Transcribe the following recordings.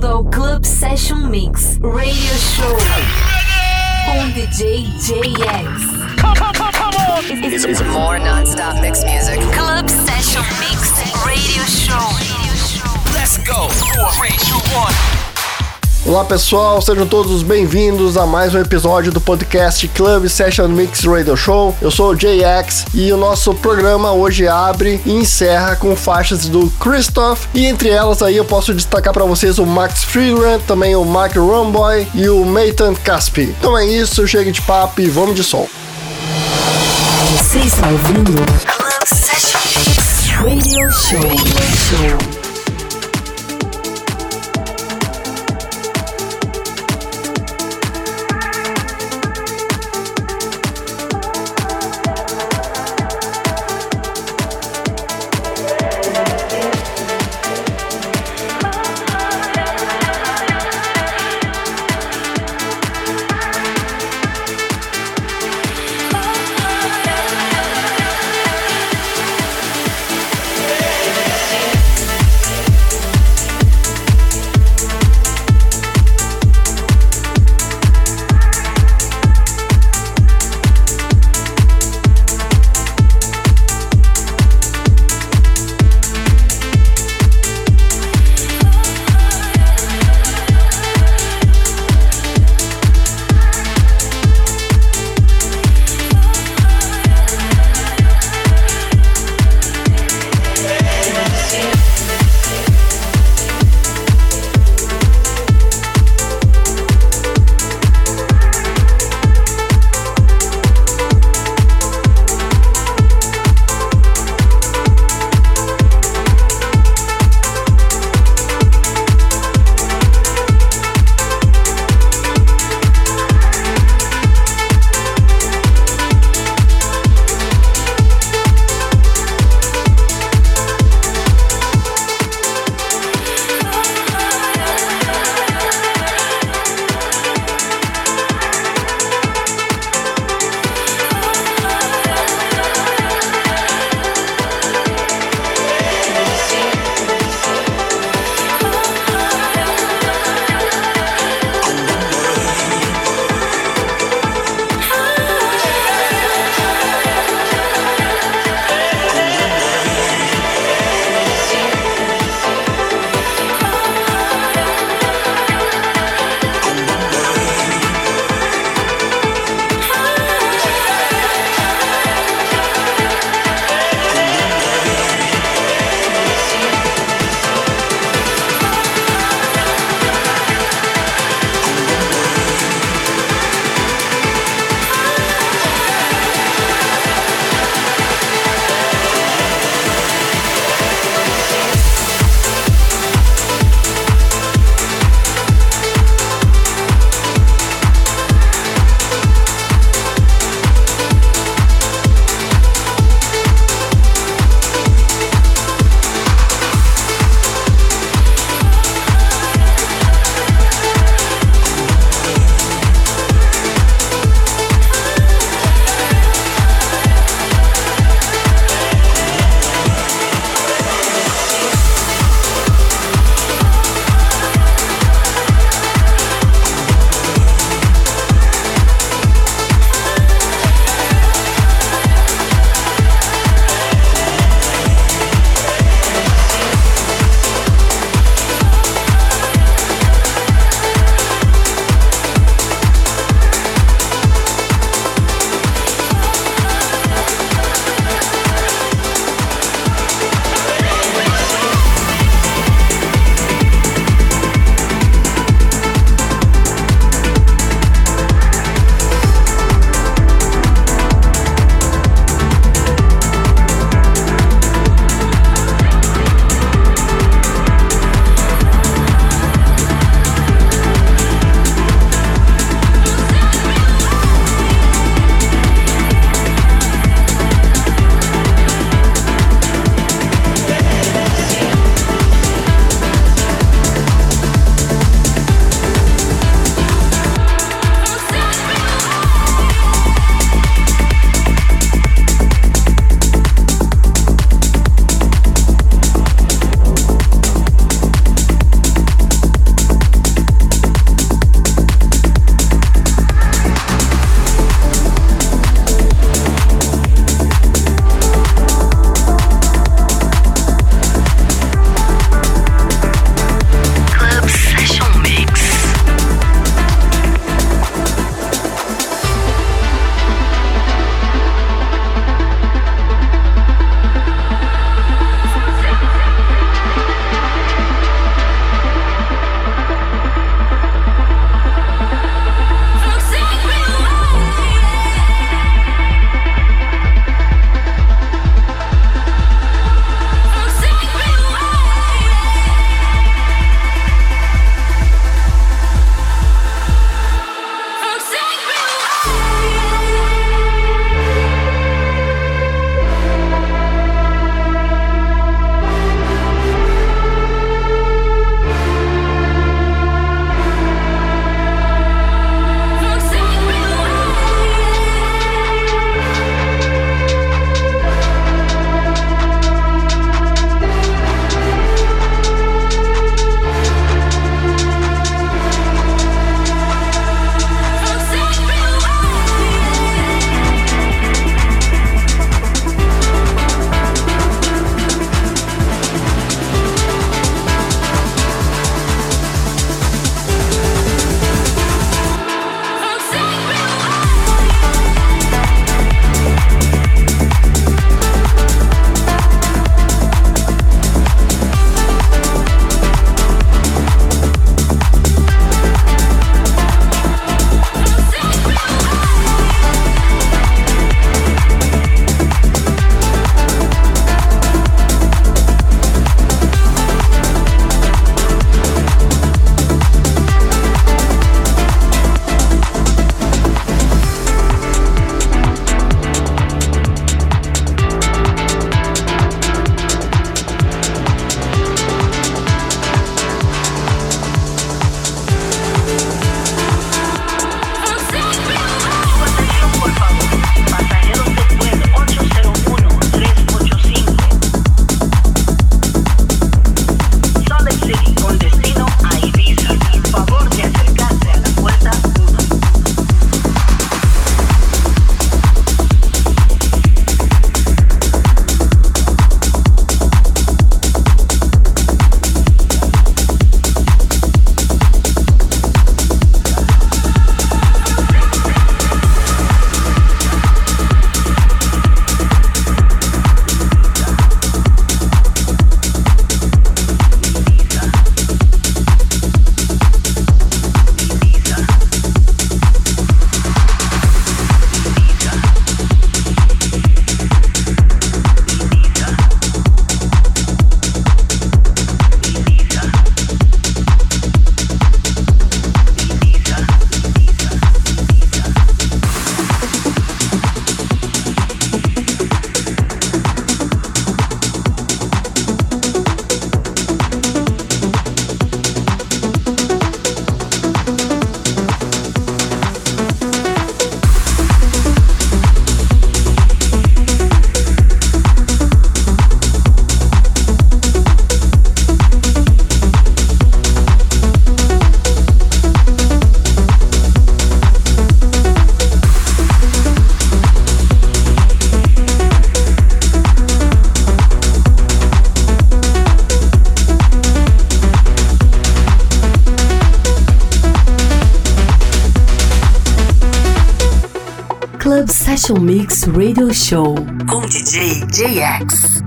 bem-vindo ao Club Session Mix Radio Show com DJ JX. Come, come, come, come on! It's, it's more non-stop mix music. Club Session Mix Radio Show. Let's go! Four, three, two, one. Olá pessoal, sejam todos bem-vindos a mais um episódio do podcast Club Session Mix Radio Show. Eu sou o JX e o nosso programa hoje abre e encerra com faixas do Christoph e entre elas aí eu posso destacar para vocês o Max Freeland, também o Mark Romboy e o Nathan Caspi. Então é isso, chega de papo e vamos de som. Você está ouvindo Club Session Radio Show. Mix Radio Show com DJ JX.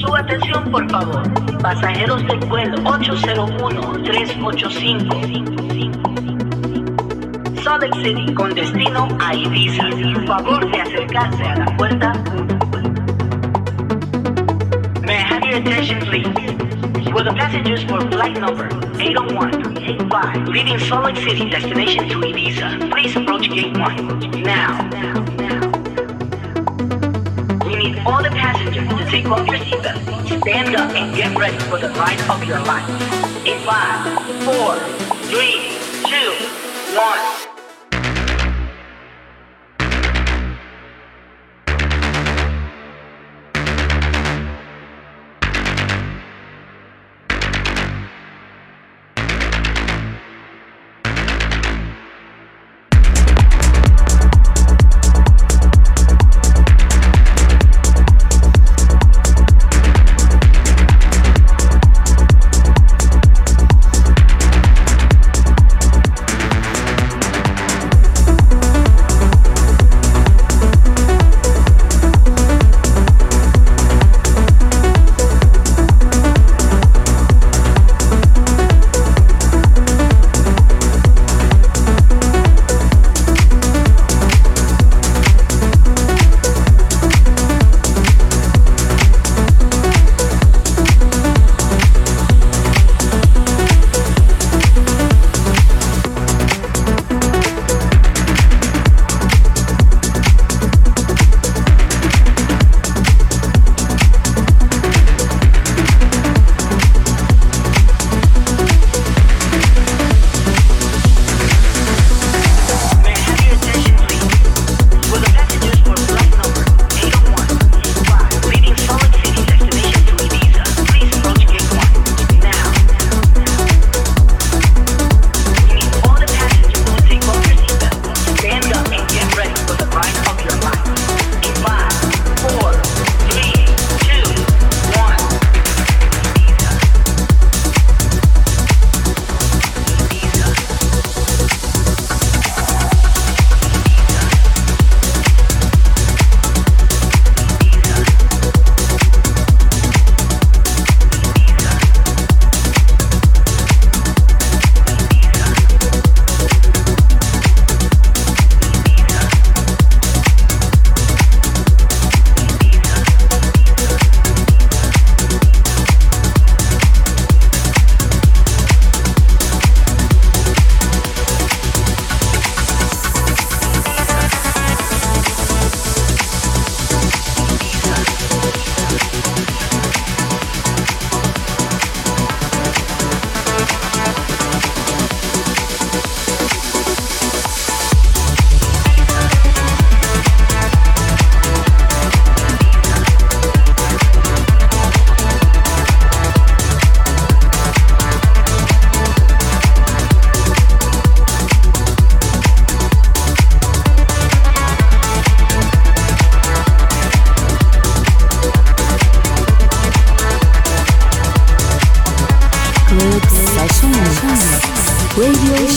Su atención, por favor. Pasajeros del vuelo 801-385. Salt City con destino a Ibiza. Por favor de acercarse a la puerta. May I have please? Passengers for flight number eight hundred and one, eight five, leaving Salt Lake City destination to Ibiza. Please approach gate 1. Now. We need all the passengers to take off your seatbelt, stand up, and get ready for the ride of your life. In 5, 4, 3, 2, 1.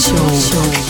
秀ょ。